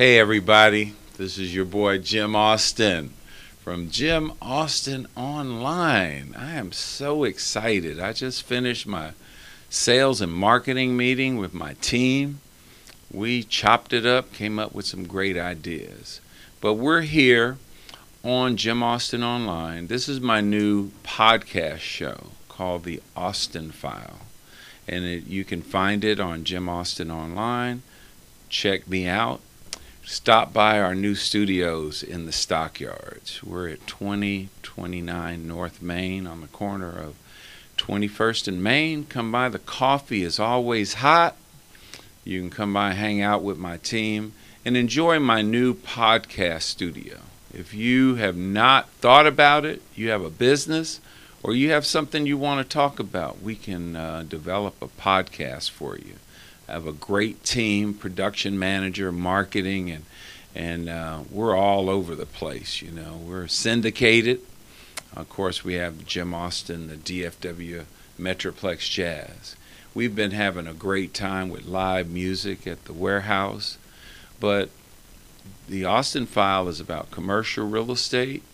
Hey, everybody. This is your boy Jim Austin from Jim Austin Online. I am so excited. I just finished my sales and marketing meeting with my team. We chopped it up, came up with some great ideas. But we're here on Jim Austin Online. This is my new podcast show called The Austin File. And it, you can find it on Jim Austin Online. Check me out stop by our new studios in the stockyards. We're at 2029 North Main on the corner of 21st and Main. Come by, the coffee is always hot. You can come by, hang out with my team, and enjoy my new podcast studio. If you have not thought about it, you have a business, or you have something you want to talk about, we can uh, develop a podcast for you. Have a great team, production manager, marketing, and and uh, we're all over the place. You know, we're syndicated. Of course, we have Jim Austin, the DFW Metroplex Jazz. We've been having a great time with live music at the warehouse, but the Austin File is about commercial real estate.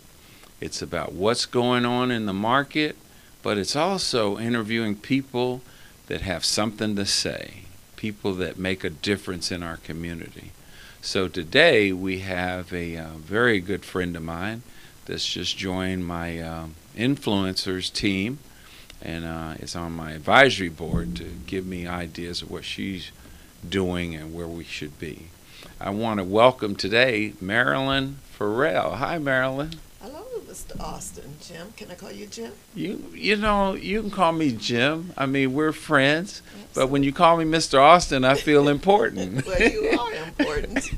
It's about what's going on in the market, but it's also interviewing people that have something to say people that make a difference in our community. So today we have a uh, very good friend of mine that's just joined my um, influencers team and uh, is on my advisory board to give me ideas of what she's doing and where we should be. I want to welcome today Marilyn Ferrell. Hi, Marilyn. Mr. Austin. Jim, can I call you Jim? You you know you can call me Jim. I mean we're friends, Absolutely. but when you call me Mr. Austin, I feel important. well, you are important.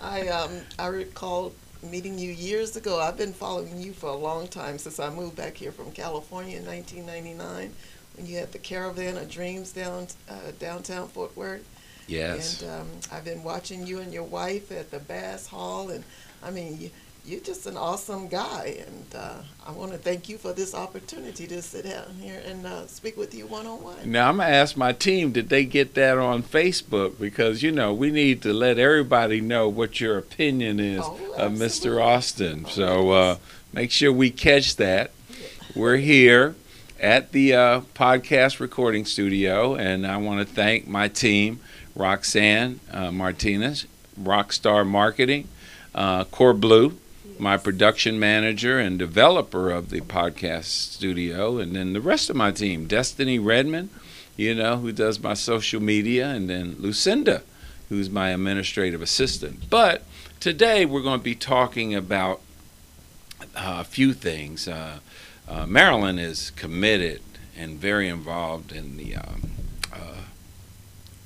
I um I recall meeting you years ago. I've been following you for a long time since I moved back here from California in 1999 when you had the Caravan of Dreams down uh, downtown Fort Worth. Yes. And um, I've been watching you and your wife at the Bass Hall, and I mean. You, you're just an awesome guy, and uh, I want to thank you for this opportunity to sit down here and uh, speak with you one on one. Now I'm gonna ask my team, did they get that on Facebook? Because you know we need to let everybody know what your opinion is oh, of Mr. Austin. Oh, so uh, make sure we catch that. We're here at the uh, podcast recording studio, and I want to thank my team, Roxanne uh, Martinez, Rockstar Marketing, uh, Core Blue my production manager and developer of the podcast studio, and then the rest of my team, Destiny Redmond, you know, who does my social media, and then Lucinda, who's my administrative assistant. But today we're going to be talking about uh, a few things. Uh, uh, Marilyn is committed and very involved in the um, uh,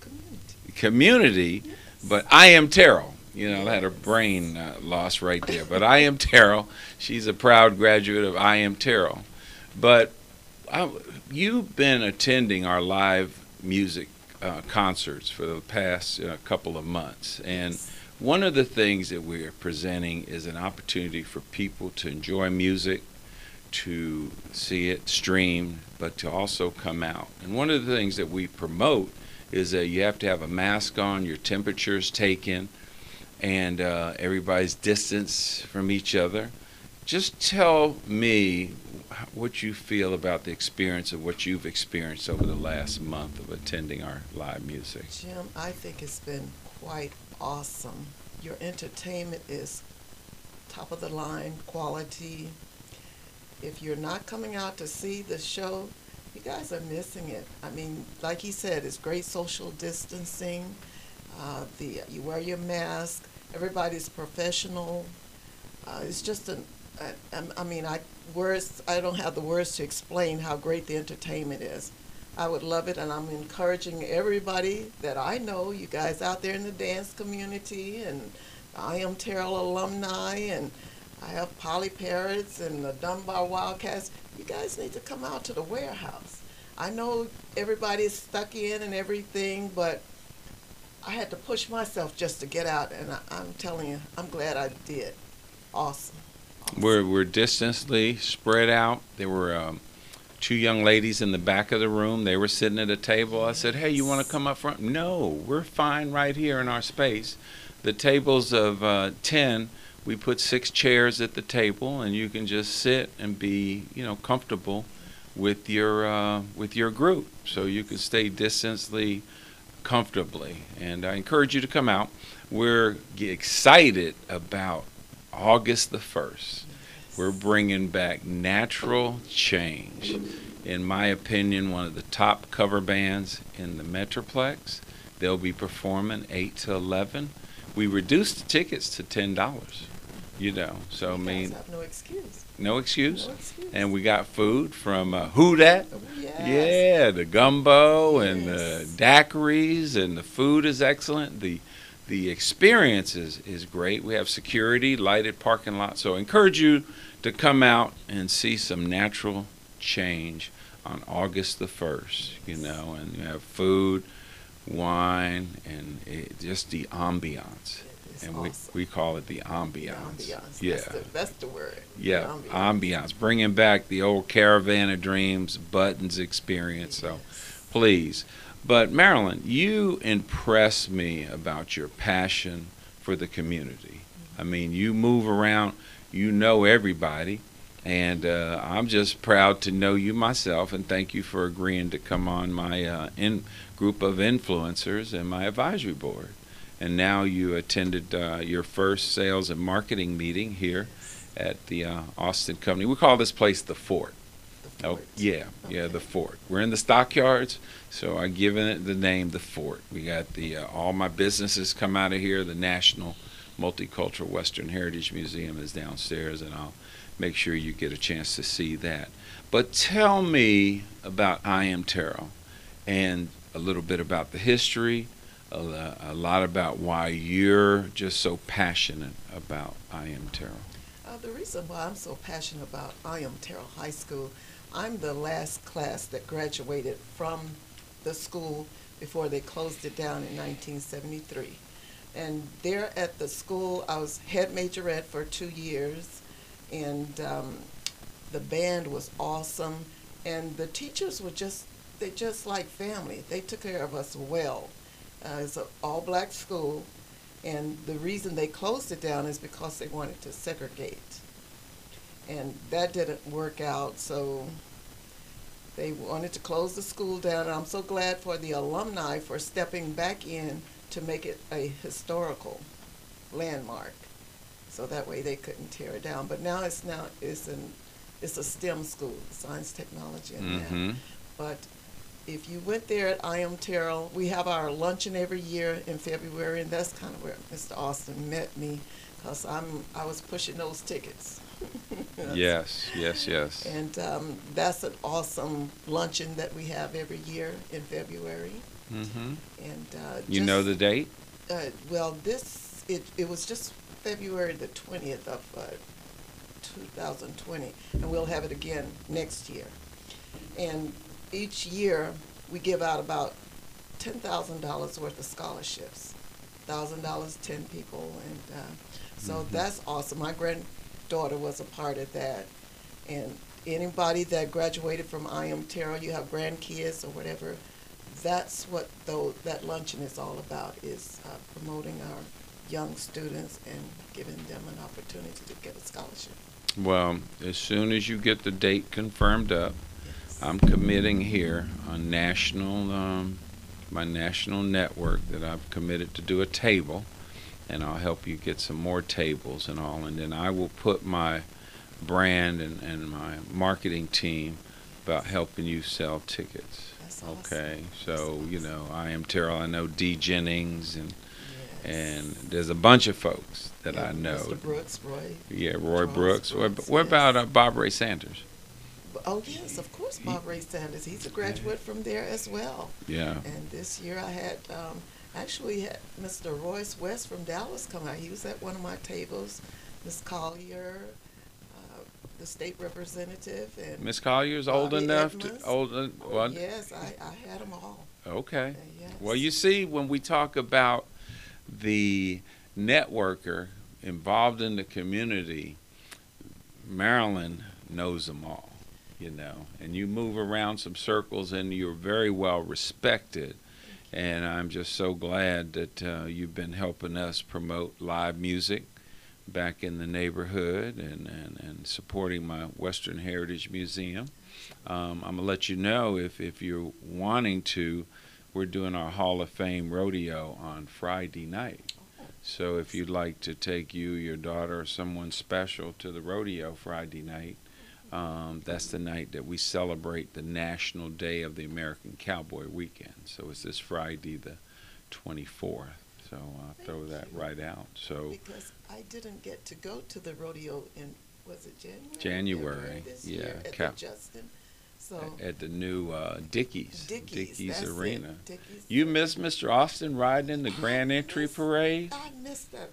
community. community, but I.M. Terrell. You know, had a brain uh, loss right there. But I.M. Terrell. She's a proud graduate of I.M. Terrell. But I, you've been attending our live music uh, concerts for the past uh, couple of months. And one of the things that we're presenting is an opportunity for people to enjoy music, to see it streamed, but to also come out. And one of the things that we promote is that you have to have a mask on, your temperature is taken and uh, everybody's distance from each other. Just tell me what you feel about the experience of what you've experienced over the last month of attending our live music. Jim, I think it's been quite awesome. Your entertainment is top of the line quality. If you're not coming out to see the show, you guys are missing it. I mean, like he said, it's great social distancing. Uh, the you wear your mask everybody's professional. Uh, it's just an, I, I mean, I words. I don't have the words to explain how great the entertainment is. I would love it, and I'm encouraging everybody that I know, you guys out there in the dance community, and I.M. Terrell alumni, and I have Poly Parrots and the Dunbar Wildcats. You guys need to come out to the warehouse. I know everybody's stuck in and everything, but I had to push myself just to get out, and I, am telling you, I'm glad I did. Awesome. awesome. We're we're distantly spread out. There were um, two young ladies in the back of the room. They were sitting at a table. I said, "Hey, you want to come up front?" No, we're fine right here in our space. the tables of uh, 10, we put six chairs at the table, and you can just sit and be, you know, comfortable with your uh, with your group, so you can stay distantly, comfortably. And I encourage you to come out. We're excited about August the first. We're bringing back natural change. In my opinion, one of the top cover bands in the Metroplex. They'll be performing 8 to 11. We reduced the tickets to $10, you know, so I mean, no excuse. no excuse. No excuse. And we got food from uh, Who Dat? Oh, yes. Yeah, the gumbo and the Yes. daiquiris, and the food is excellent. The the experience is, is great. We have security, lighted parking lot. So I encourage you to come out and see some natural change on August the 1st, you know, and you have food, wine, and it, just the ambiance. And we, awesome. we call it the The ambiance. ambiance. Yeah. That's the, that's the word. the Yeah, ambiance. ambiance, bringing back the old Caravan of Dreams, Buttons experience. So, please. But Marilyn, you impress me about your passion for the community. I mean, you move around, you know everybody, and uh, I'm just proud to know you myself. And thank you for agreeing to come on my uh, in group of influencers and my advisory board. And now you attended uh, your first sales and marketing meeting here at the uh, Austin Company. We call this place the Fort. The Oh, yeah, yeah, the fort. We're in the stockyards, so I've given it the name the fort. We got the uh, all my businesses come out of here. The National Multicultural Western Heritage Museum is downstairs, and I'll make sure you get a chance to see that. But tell me about I.M. Terrell, and a little bit about the history, a, a lot about why you're just so passionate about I.M. Terrell. Uh, the reason why I'm so passionate about I.M. Terrell High School, I'm the last class that graduated from the school before they closed it down in 1973. And there at the school, I was head majorette for two years, and um, the band was awesome, and the teachers were just they just like family. They took care of us well. Uh, it's an all-black school, and the reason they closed it down is because they wanted to segregate. And that didn't work out, so they wanted to close the school down. And I'm so glad for the alumni for stepping back in to make it a historical landmark. So that way they couldn't tear it down. But now it's now it's an it's a STEM school, science, technology, and math. Mm-hmm. But if you went there at I.M. Terrell, we have our luncheon every year in February, and that's kind of where Mr. Austin met me, because I'm I was pushing those tickets. Yes, yes, yes. And um, that's an awesome luncheon that we have every year in February. Mm-hmm. And uh, You know the date? uh, well, this it it was just February the twentieth of uh, 2020, and we'll have it again next year. And each year we give out about ten thousand dollars worth of scholarships. Thousand dollars, ten people, and uh, so Mhm. that's awesome. My granddaughter was a part of that, and anybody that graduated from I.M. Terrell, you have grandkids or whatever, that's what though that luncheon is all about is uh, promoting our young students and giving them an opportunity to get a scholarship. Well, as soon as you get the date confirmed up. I'm committing here on national, um, my national network that I've committed to do a table, and I'll help you get some more tables and all, and then I will put my brand and, and my marketing team about helping you sell tickets. That's. Okay, so you know, I.M. Terrell. I know D Jennings, and and there's a bunch of folks that Yeah, I know. Mr. Brooks, Roy. Yeah, Roy Charles Brooks. What, what yes. about uh, Bob Ray Sanders? Oh yes, of course, Bob Ray Sanders. He's a graduate from there as well. Yeah. And this year I had um, actually had Mr. Royce West from Dallas come out. He was at one of my tables. Miss Collier, uh, the state representative, and Miss Collier's old Bobby enough to old. Oh, well, yes, I, I had them all. Okay. Uh, yes. Well, you see, when we talk about the networker involved in the community, Marilyn knows them all, you know, and you move around some circles and you're very well respected And I'm just so glad that uh, you've been helping us promote live music back in the neighborhood and, and, and supporting my Western Heritage Museum. Um, I'm going to let you know if, if you're wanting to, we're doing our Hall of Fame rodeo on Friday night. So if you'd like to take you, your daughter, or someone special to the rodeo Friday night, um, that's the night that we celebrate the National Day of the American Cowboy Weekend. So it's this Friday, the 24th. So I'll throw that you. right out. So Because I didn't get to go to the rodeo in, was it January? January, this yeah, year At Justin, so. at the new uh, Dickies, Dickies, it, Arena. Dickies. You missed Mr. Austin riding in the Grand Entry Parade? I missed that.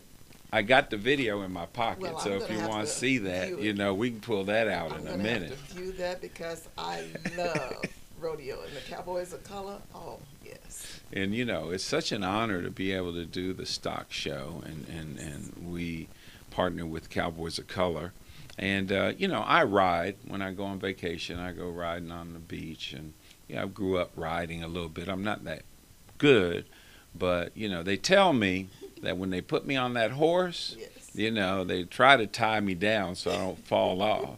I got the video in my pocket, Well, so if you want to see that, you know, we can pull that out I'm in a minute. have to view that because I love rodeo and the Cowboys of Color. Oh, yes. And you know, it's such an honor to be able to do the stock show, and and and we partner with Cowboys of Color. And uh, you know, I ride when I go on vacation. I go riding on the beach, and yeah, I grew up riding a little bit. I'm not that good, but you know, they tell me that when they put me on that horse, Yes. you know, they try to tie me down so I don't fall off.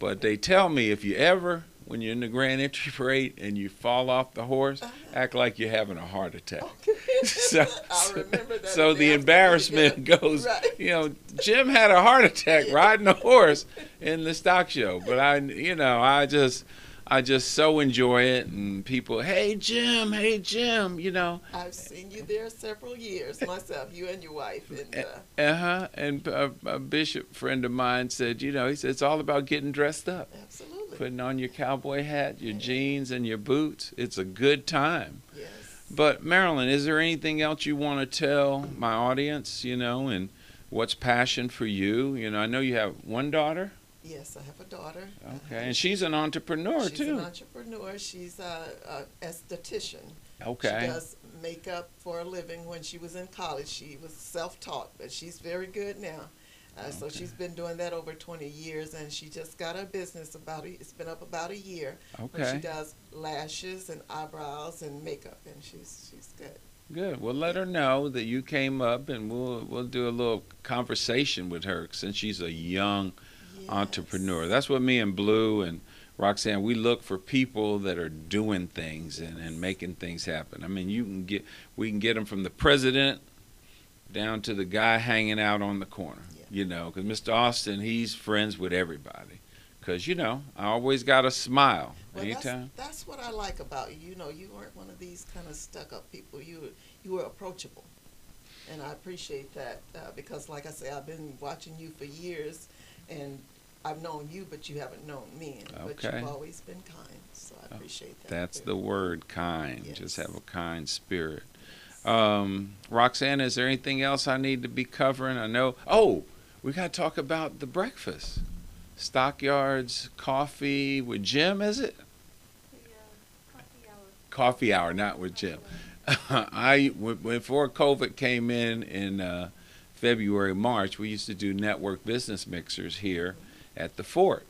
But they tell me if you ever, when you're in the Grand Entry Parade and you fall off the horse, uh-huh. act like you're having a heart attack. So, I'll remember that so the they ask me embarrassment goes, Right. you know, Jim had a heart attack riding a horse in the stock show. But I, you know, I just, I just so enjoy it. And people, hey, Jim, hey, Jim, you know, I've seen you there several years myself, you and your wife. And uh, uh huh. And a, a bishop friend of mine said, you know, he said, it's all about getting dressed up. absolutely. Putting on your cowboy hat, your jeans, and your boots. It's a good time. yes. But Marilyn, is there anything else you want to tell my audience? You know, and what's passion for you? You know, I know you have one daughter. Yes, I have a daughter. Okay, and she's an entrepreneur She's too. She's an entrepreneur. She's a, a esthetician. okay. She does makeup for a living. When she was in college, she was self-taught, but she's very good now. Uh, So she's been doing that over 20 years, and she just got her business about a, it's been up about a year. But she does lashes and eyebrows and makeup, and she's she's good. Good. Well, let her know that you came up, and we'll we'll do a little conversation with her since she's a young entrepreneur. That's what me and Blue and Roxanne we look for people that are doing things and, and making things happen. I mean, you can get we can get them from the president down to the guy hanging out on the corner. Yeah. You know, because Mr. Austin he's friends with everybody. Because you know, I always got a smile Well, anytime. That's, that's what I like about you. You know, you weren't one of these kind of stuck-up people. You were- you were approachable, and I appreciate that uh, because, like I say, I've been watching you for years, and I've known you, but you haven't known me. And, But you've always been kind, so I Oh, appreciate that. That's very the word, kind. Just have a kind spirit. Um, Roxanne, is there anything else I need to be covering? I know. Oh, we got to talk about the breakfast. Stockyards coffee with Jim, is it? Yeah, coffee hour, Coffee hour, not with Jim. I before COVID came in in uh, February, March, we used to do network business mixers here at the fort.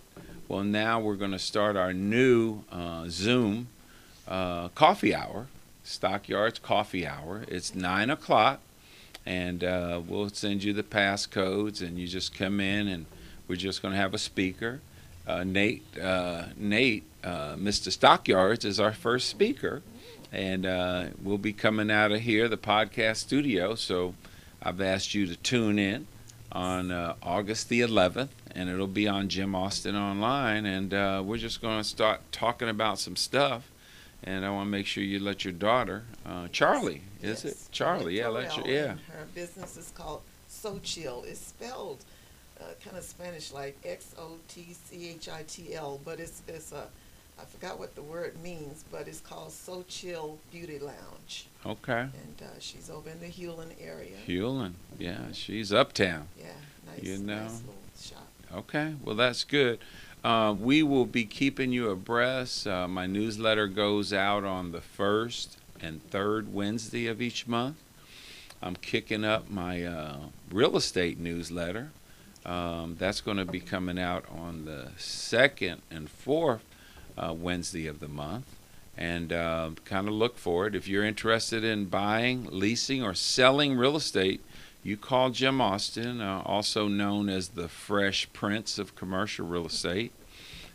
Well, now we're going to start our new uh, Zoom uh, coffee hour, Stockyards Coffee Hour. It's nine o'clock, and uh, we'll send you the passcodes, and you just come in, and we're just going to have a speaker. Uh, Nate, uh, Nate, uh, Mr. Stockyards is our first speaker, and we'll be coming out of here, the podcast studio. So I've asked you to tune in on August the 11th, and it'll be on Jim Austin Online, and uh, we're just going to start talking about some stuff. And I want to make sure you let your daughter, uh, Charlie, is it Yes, Charlie? Yeah, let your yeah. Her business is called Xochitl. It's spelled uh, kind of Spanish, like X O T C H I T L, but it's it's a I forgot what the word means, but it's called Xochitl Beauty Lounge, Okay. and uh, she's over in the Hulen area. Hulen, yeah, she's uptown. Yeah, nice, You know. nice little shop. Okay, well, that's good. Uh, we will be keeping you abreast. Uh, my newsletter goes out on the first and third Wednesday of each month. I'm kicking up my uh, real estate newsletter. Um, that's going to be coming out on the second and fourth uh, Wednesday of the month. and uh, kind of look for it. If you're interested in buying, leasing, or selling real estate, you call Jim Austin, uh, also known as the Fresh Prince of commercial real estate.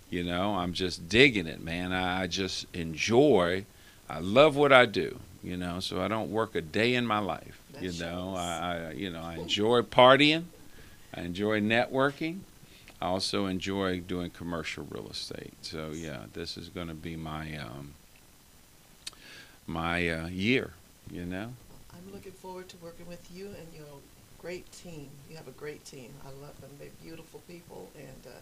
You know, I'm just digging it, man. I, I just enjoy. I love what I do. You know, so I don't work a day in my life. That you know. I, I you know I enjoy partying. I enjoy networking. I also enjoy doing commercial real estate. So yeah, this is going to be my um, my uh, year. You know. I'm looking forward to working with you and your great team. You have a great team. I love them. They're beautiful people and uh,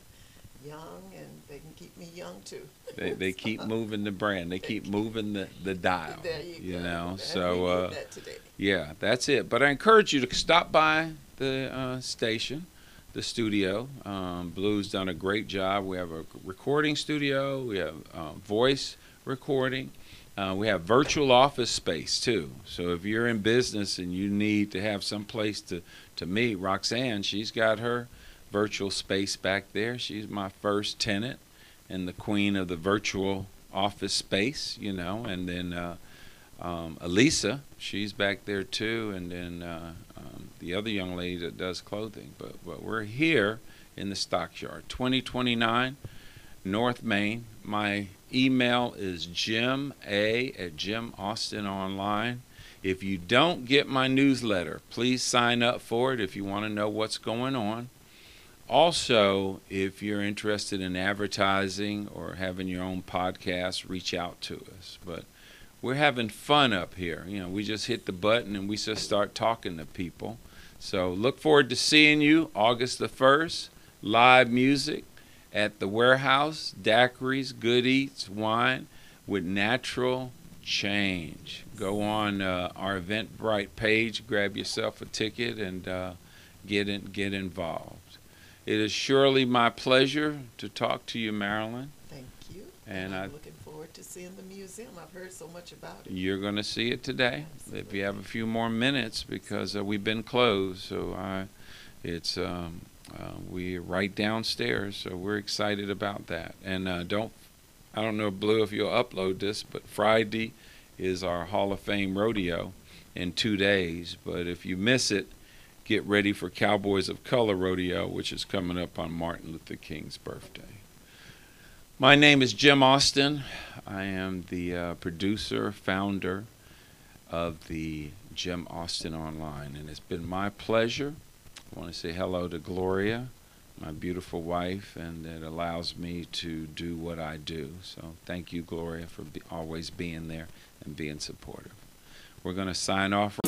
young, and they can keep me young too. They they keep moving the brand. They keep moving the the dial. There you, go. know. So uh, that today. yeah, that's it. But I encourage you to stop by the uh, station, the studio. Um, Blue's done a great job. We have a recording studio. We have uh, voice recording. Uh, we have virtual office space too. So if you're in business and you need to have some place to, to meet, Roxanne, she's got her virtual space back there. She's my first tenant and the queen of the virtual office space, you know. And then uh, um, Elisa, she's back there too. And then uh, um, the other young lady that does clothing. But, but we're here in the stockyard, 2029 North Main. My email is jim a at Jim Austin Online. If you don't get my newsletter, please sign up for it if you want to know what's going on. Also, if you're interested in advertising or having your own podcast, reach out to us. But we're having fun up here. You know, we just hit the button and we just start talking to people. So look forward to seeing you August the 1st. Live music at the warehouse, daiquiris, good eats, wine with natural change. Go on uh, our Eventbrite page, grab yourself a ticket, and uh, get in, get involved. It is surely my pleasure to talk to you, Marilyn. Thank you. And I'm I- looking forward to seeing the museum. I've heard so much about it. You're going to see it today if you have a few more minutes because uh, we've been closed. So I, it's um, uh, we're right downstairs, so we're excited about that. And uh, don't, I don't know, Blue, if you'll upload this, but Friday is our Hall of Fame rodeo in two days. But if you miss it, get ready for Cowboys of Color rodeo, which is coming up on Martin Luther King's birthday. My name is Jim Austin. I am the uh, producer, founder of the Jim Austin Online, and it's been my pleasure. I want to say hello to Gloria, my beautiful wife, and it allows me to do what I do. So thank you, Gloria, for be- always being there and being supportive. We're going to sign off.